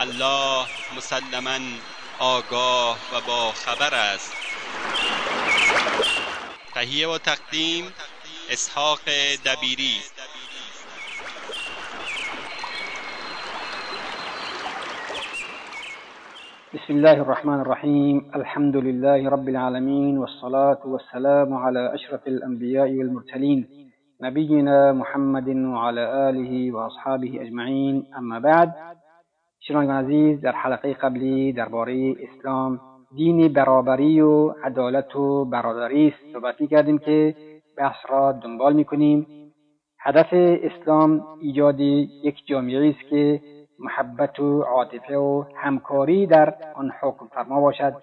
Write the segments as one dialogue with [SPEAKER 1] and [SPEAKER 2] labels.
[SPEAKER 1] الله مسلما آگاه و با خبر است. تهیه و تقدیم اسحاق دبیری.
[SPEAKER 2] بسم الله الرحمن الرحيم الحمد لله رب العالمين والصلاة والسلام على أشرف الأنبياء والمرسلين نبينا محمد وعلى آله وأصحابه أجمعين أما بعد شنوندگان عزیز در حلقه قبلی درباره اسلام دین برابری و عدالت و برادری است صحبت کردیم که بحث را دنبال می‌کنیم. هدف اسلام ایجاد یک جامعه است که محبت و عاطفه و همکاری در آن حکم فرما باشد.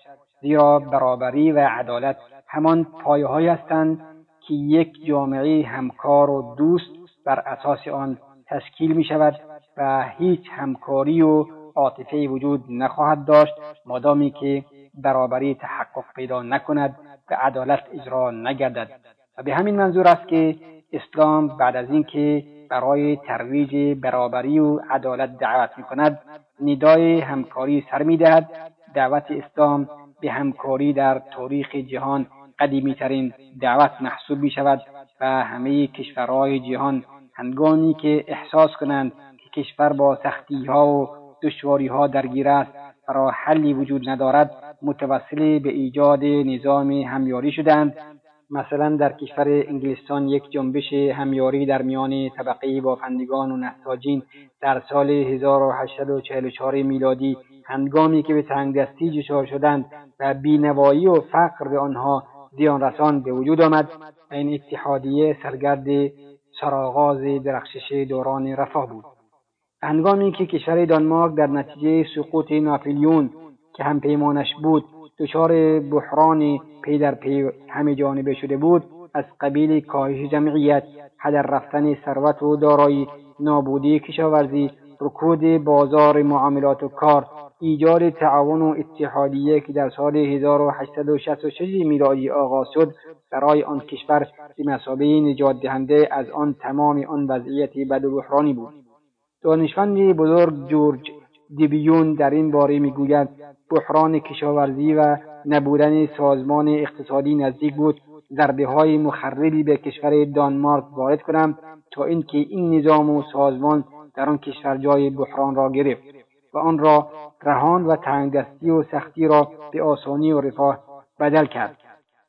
[SPEAKER 2] زیرا برابری و عدالت همان پایه هستند که یک جامعه همکار و دوست بر اساس آن تشکیل می شود و هیچ همکاری و عاطفه وجود نخواهد داشت مادامی که برابری تحقق پیدا نکند و عدالت اجرا نگردد. و به همین منظور است که اسلام بعد از اینکه برای ترویج برابری و عدالت دعوت می کند ندای همکاری سر می دهد دعوت اسلام به همکاری در تاریخ جهان قدیمی ترین دعوت محسوب می شود و همه کشورهای جهان هنگامی که احساس کنند که کشور با سختی ها و دشواری ها درگیر است. را حلی وجود ندارد. متوسل به ایجاد نظام همیاری شدند. مثلا در کشور انگلستان یک جنبش همیاری در میان طبقه بافندگان و نساجین در سال 1844 میلادی هنگامی که به تنگدستی دچار شدند و بینوایی و فقر به آنها زیان رسان به وجود آمد این اتحادیه سرگرد سرآغاز درخشش دوران رفاه بود. هنگامی که کشور دانمارک در نتیجه سقوط ناپلیون که هم پیمانش بود دچار بحران پی در پی همه جانبه شده بود از قبیل کاهش جمعیت هدر رفتن ثروت و دارایی نابودی کشاورزی رکود بازار معاملات و کار ایجاد تعاون و اتحادیه که در سال 1866 میلادی آغاز شد برای آن کشور به مسابه نجات دهنده از آن تمام آن وضعیت بد و بحرانی بود. دانشمند بزرگ جورج دیبیون در این باره می‌گوید بحران کشاورزی و نبودن سازمان اقتصادی نزدیک بود. ضربه های مخربی به کشور دانمارک وارد کنم تا اینکه این نظام و سازمان در آن کشور جای بحران را گرفت و آن را رهان و تنگدستی و سختی را به آسانی و رفاه بدل کرد.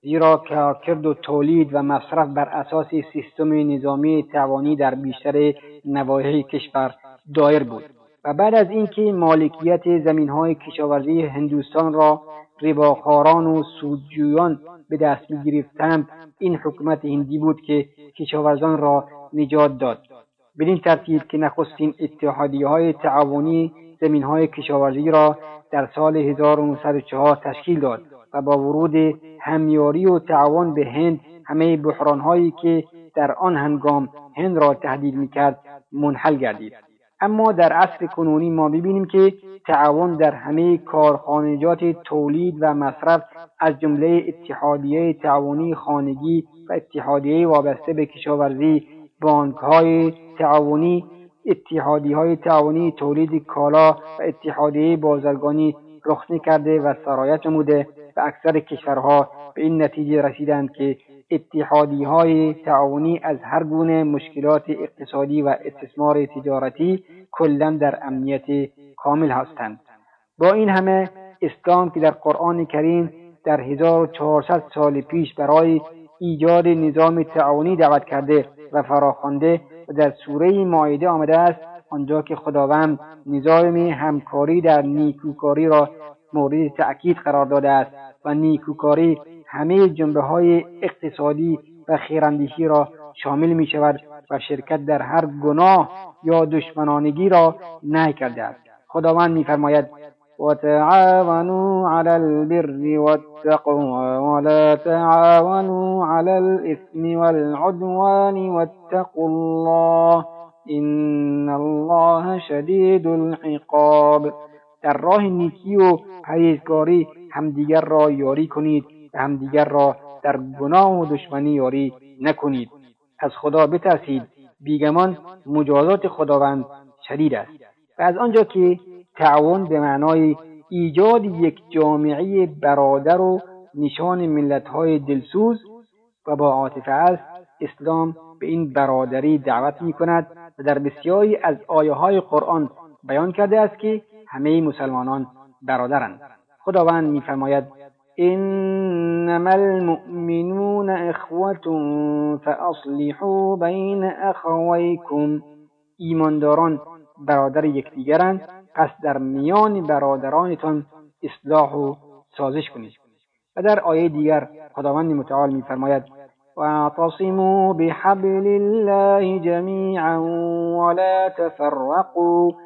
[SPEAKER 2] زیرا کارکرد و تولید و مصرف بر اساس سیستم نظامی توانی در بیشتر نواحی کشور دایر بود و بعد از اینکه مالکیت زمینهای کشاورزی هندوستان را رباخاران و سودجویان به دست می‌گرفتند این حکومت هندی بود که کشاورزان را نجات داد. بدین ترتیب که نخستین اتحادیه های تعاونی زمین های کشاورزی را در سال 1904 تشکیل داد. با ورود همیاری و تعاون به هند همه بحران هایی که در آن هنگام هند را تهدید می‌کرد منحل گردید. اما در عصر کنونی ما ببینیم که تعاون در همه کارخانجات تولید و مصرف از جمله اتحادیه تعاونی خانگی و اتحادیه وابسته به کشاورزی بانک های تعاونی اتحادی های تعاونی تولید کالا و اتحادیه بازرگانی رخنه کرده و سرایت نموده. و اکثر کشورها به این نتیجه رسیدند که اتحادی های تعاونی از هر گونه مشکلات اقتصادی و استثمار تجارتی کلا در امنیت کامل هستند. با این همه اسلام که در قرآن کریم در 1400 سال پیش برای ایجاد نظام تعاونی دعوت کرده و فراخوانده و در سوره ماعده آمده است آنجا که خداوند نظام همکاری در نیکوکاری را مورد تأکید قرار داده است و نیکوکاری همه جنبه های اقتصادی و خیراندیشی را شامل می شود و شرکت در هر گناه یا دشمنانگی را نهی کرده است. خداوند میفرماید وتعاونوا على البر والتقوى ولا تعاونوا على الإثم والعدوان واتقوا الله إن الله شدید العقاب در راه نیکی و پرهیزگاری همدیگر را یاری کنید و همدیگر را در گناه و دشمنی یاری نکنید. از خدا بترسید بیگمان مجازات خداوند شدید است. و از آنجا که تعاون به معنای ایجاد یک جامعه برادر و نشان ملتهای دلسوز و با عاطفه است اسلام به این برادری دعوت می کند و در بسیاری از آیه های قرآن بیان کرده است که همه مسلمانان برادرند. خداوند میفرماید انما المؤمنون اخوة فاصلحوا بین اخویکم. ایمانداران برادر یکدیگرند پس در میان برادرانتان اصلاح و سازش کنید. و در آیه دیگر خداوند متعال میفرماید واعتصموا بحبل الله جميعا ولا تفرقوا.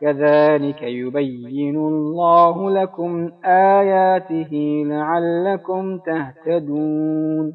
[SPEAKER 2] كذلك يبين الله لكم آياته لعلكم تهتدون.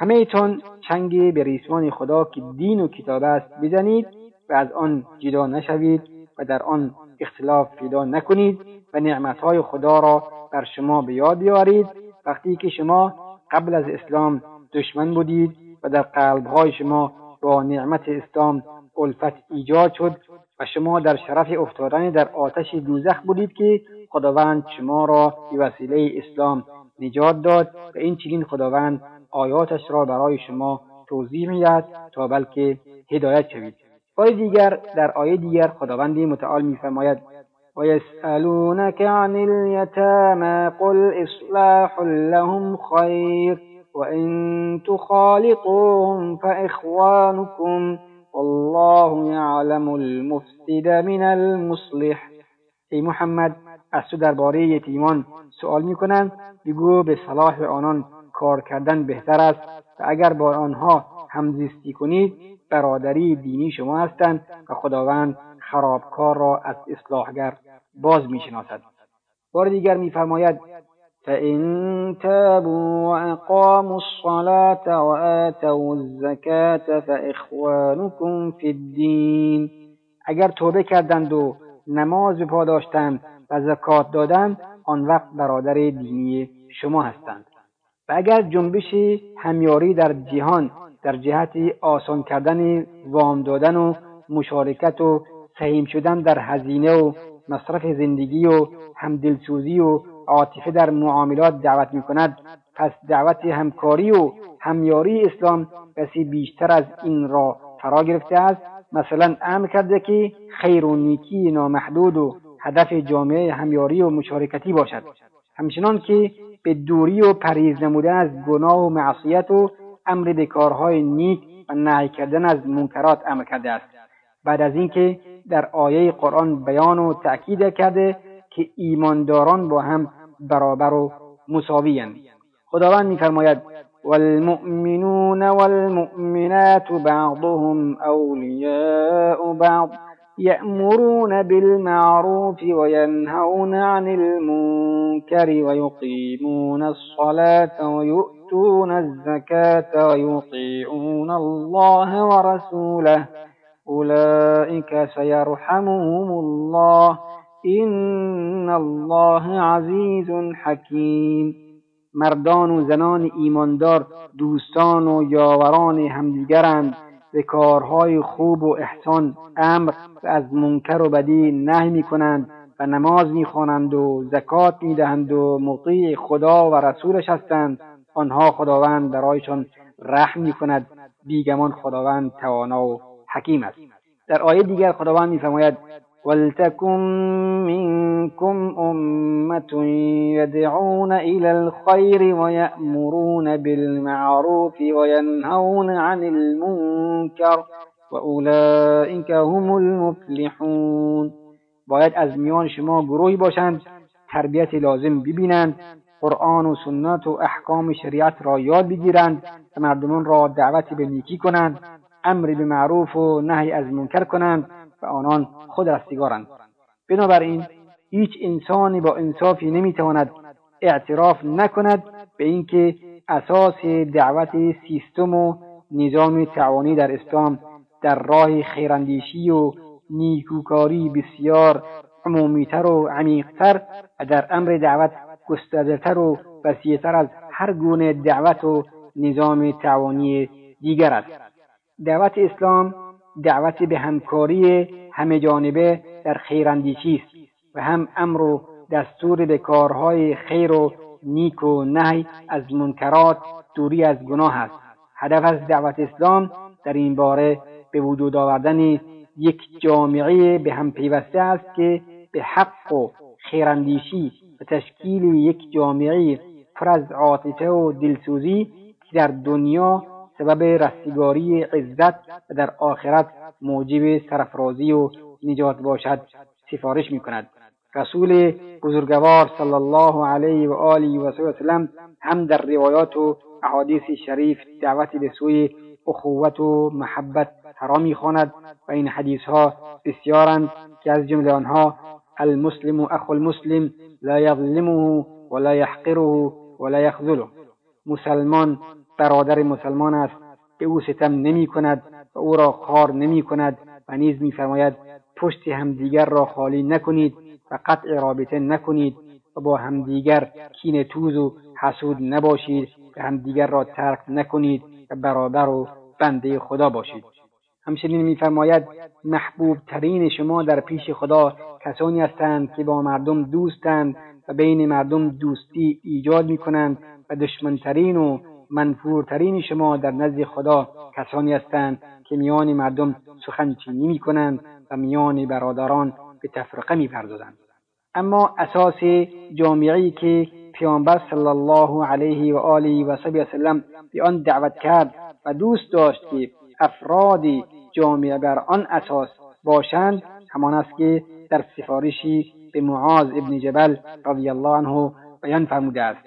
[SPEAKER 2] همهتان چنگ به ریسمان خدا که دین و کتاب است بزنید و از آن جدا نشوید و در آن اختلاف پیدا نکنید و نعمتهای خدا را بر شما به یاد بیاورید وقتی که شما قبل از اسلام دشمن بودید و در قلبهای شما با نعمت اسلام الفت ایجاد شد و شما در شرف افتادن در آتش دوزخ بودید که خداوند شما را به وسیله اسلام نجات داد و این چنین خداوند آیاتش را برای شما توضیح می‌دهد تا بلکه هدایت شوید. بار دیگر در آیه دیگر خداوند متعال میفرماید ويسألونك عن اليتامى قل إصلاح لهم خير وإن تخالطوهم فإخوانكم والله يعلم المفسد من المصلح. ای محمد از تو درباره یتیمان سوال می‌کنند بگو به صلاح آنان کار کردن بهتر است و اگر با آنها همزیستی کنید برادری دینی شما هستند و خداوند خرابکار را از اصلاحگر باز می‌شناسد بار دیگر میفرماید فإن تابوا وأقاموا الصلاة وآتوا الزكاة فإخوانكم في الدين اگر توبه کردند و نماز به پا داشتند و زکات دادند آن وقت برادر دینی شما هستند. و اگر جنبش همیاری در جهان در جهت آسان کردن وام دادن و مشارکت و سهیم شدن در هزینه و مصرف زندگی و همدلسوزی و عاطفه در معاملات دعوت می کند پس دعوت همکاری و همیاری اسلام بسی بیشتر از این را فرا گرفته است. مثلا امر کرده که خیر و نیکی نامحدود و هدف جامعه همیاری و مشارکتی باشد. همچنان که به دوری و پریز نمودن از گناه و معصیت و امر به کارهای نیک و نهی کردن از منکرات امر کرده است. بعد از اینکه در آیه قرآن بیان و تأکید کرده که ایمانداران با هم برابر و مساویند خداوند میفرماید والمؤمنون والمؤمنات بعضهم أولياء بعض يأمرون بالمعروف وينهون عن المنكر ويقيمون الصلاة ويؤتون الزكاة ويطيعون الله ورسوله. أولئك سيرحمهم الله. إن الله عزیز حکیم مردان و زنان ایماندار دوستان و یاوران همدیگرند. به کارهای خوب و احسان امر و از منکر و بدی نهی می‌کنند و نماز می‌خوانند و زکات می‌دهند و مطیع خدا و رسولش هستند. آنها خداوند برایشان رحم می‌کند. بیگمان خداوند توانا و حکیم است. در آیه دیگر خداوند میفرماید ولتكن منكم أمة يدعون إلى الخير ويأمرون بالمعروف وينهون عن المنكر وأولئك هم المفلحون. باید از میان شما گروهی باشند تربیت لازم ببینند قرآن و سنت و احکام شریعت را یاد بگیرند مردمان را دعوت به نیکی کنند امر به معروف و نهی از منکر کنند. و آنان خود رستگارند. بنابراین هیچ انسانی با انصافی نمی‌تواند اعتراف نکند به اینکه اساس دعوت سیستم و نظام تعاونی در اسلام در راه خیراندیشی و نیکوکاری بسیار عمومیتر و عمیقتر و در امر دعوت گستردهتر و وسیعتر از هر گونه دعوت و نظام تعاونی دیگر است. دعوت اسلام دعوت به همکاری همه جانبه در خیراندیشی است و هم امر و دستور به کارهای خیر و نیک و نهی از منکرات دوری از گناه است. هدف از دعوت اسلام در این باره به وجود آوردن یک جامعه به هم پیوسته است که به حق و خیراندیشی و تشکیل یک جامعه پر از عاطفه و دلسوزی که در دنیا سبب رستگاری عزت در آخرت موجب سرفرازی و نجات باشد سفارش می کند رسول بزرگوار صلی الله علیه و آله و سلم هم در روایات و احادیث شریف دعوتی به سوی اخوت و محبت فرا می‌خواند و این حدیث ها بسیارند که از جمله آنها المسلم اخو المسلم لا یظلمه ولا یحقره ولا یخذله. مسلمان برادر مسلمان است به او ستم نمی کند و او را خار نمی کند و نیز میفرماید پشت همدیگر را خالی نکنید و قطع رابطه نکنید و با همدیگر کین توز و حسود نباشید و همدیگر را ترک نکنید و برابر و بنده خدا باشید. همچنین میفرماید محبوب ترین شما در پیش خدا کسانی هستند که با مردم دوستند و بین مردم دوستی ایجاد می کنند و دشمنترین و منفورترین شما در نزد خدا کسانی هستند که میان مردم سخنچینی می کنند و میان برادران به تفرقه می پردازند. اما اساس جامعی که پیامبر صلی الله علیه و آله و وسلم به آن دعوت کرد و دوست داشت که افراد جامعه بر آن اساس باشند همان است که در سفارشی به معاذ ابن جبل رضی الله عنه بیان فرموده است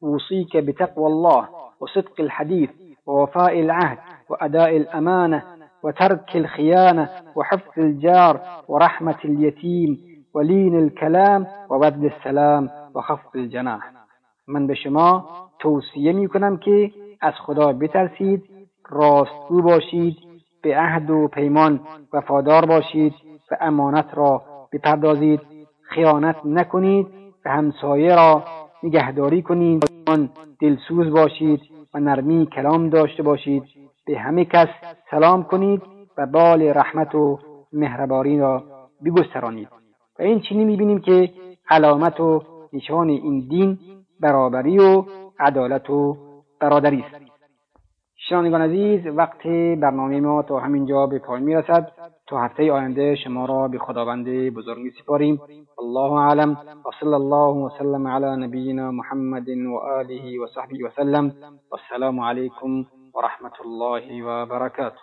[SPEAKER 2] اوصیک بتقوى الله وصدق الحديث ووفاء العهد وأداء الأمانة وترك الخيانة وحفظ الجار ورحمة اليتيم ولين الكلام وبذل السلام وخفض الجناح. من به شما توصیه می که از خدا بترسید راستگو باشید به عهد و پیمان وفادار باشید و امانت را بپردازید. خیانت نکنید و همسایه را نگهداری کنید. آن دلسوز باشید و نرمی کلام داشته باشید. به همه کس سلام کنید و بال رحمت و مهربانی را بگسترانید. و این چینی می‌بینیم که علامت و نشان این دین برابری و عدالت و برادری است. شنوندگان عزیز وقت برنامه ما تا همینجا به پایان می‌رسد. تا هفته آینده شما را به خداوند بزرگ سپاریم. الله اعلم. و صلی الله وسلم علی نبینا محمد و آله و صحبه وسلم والسلام علیکم ورحمة الله وبركاته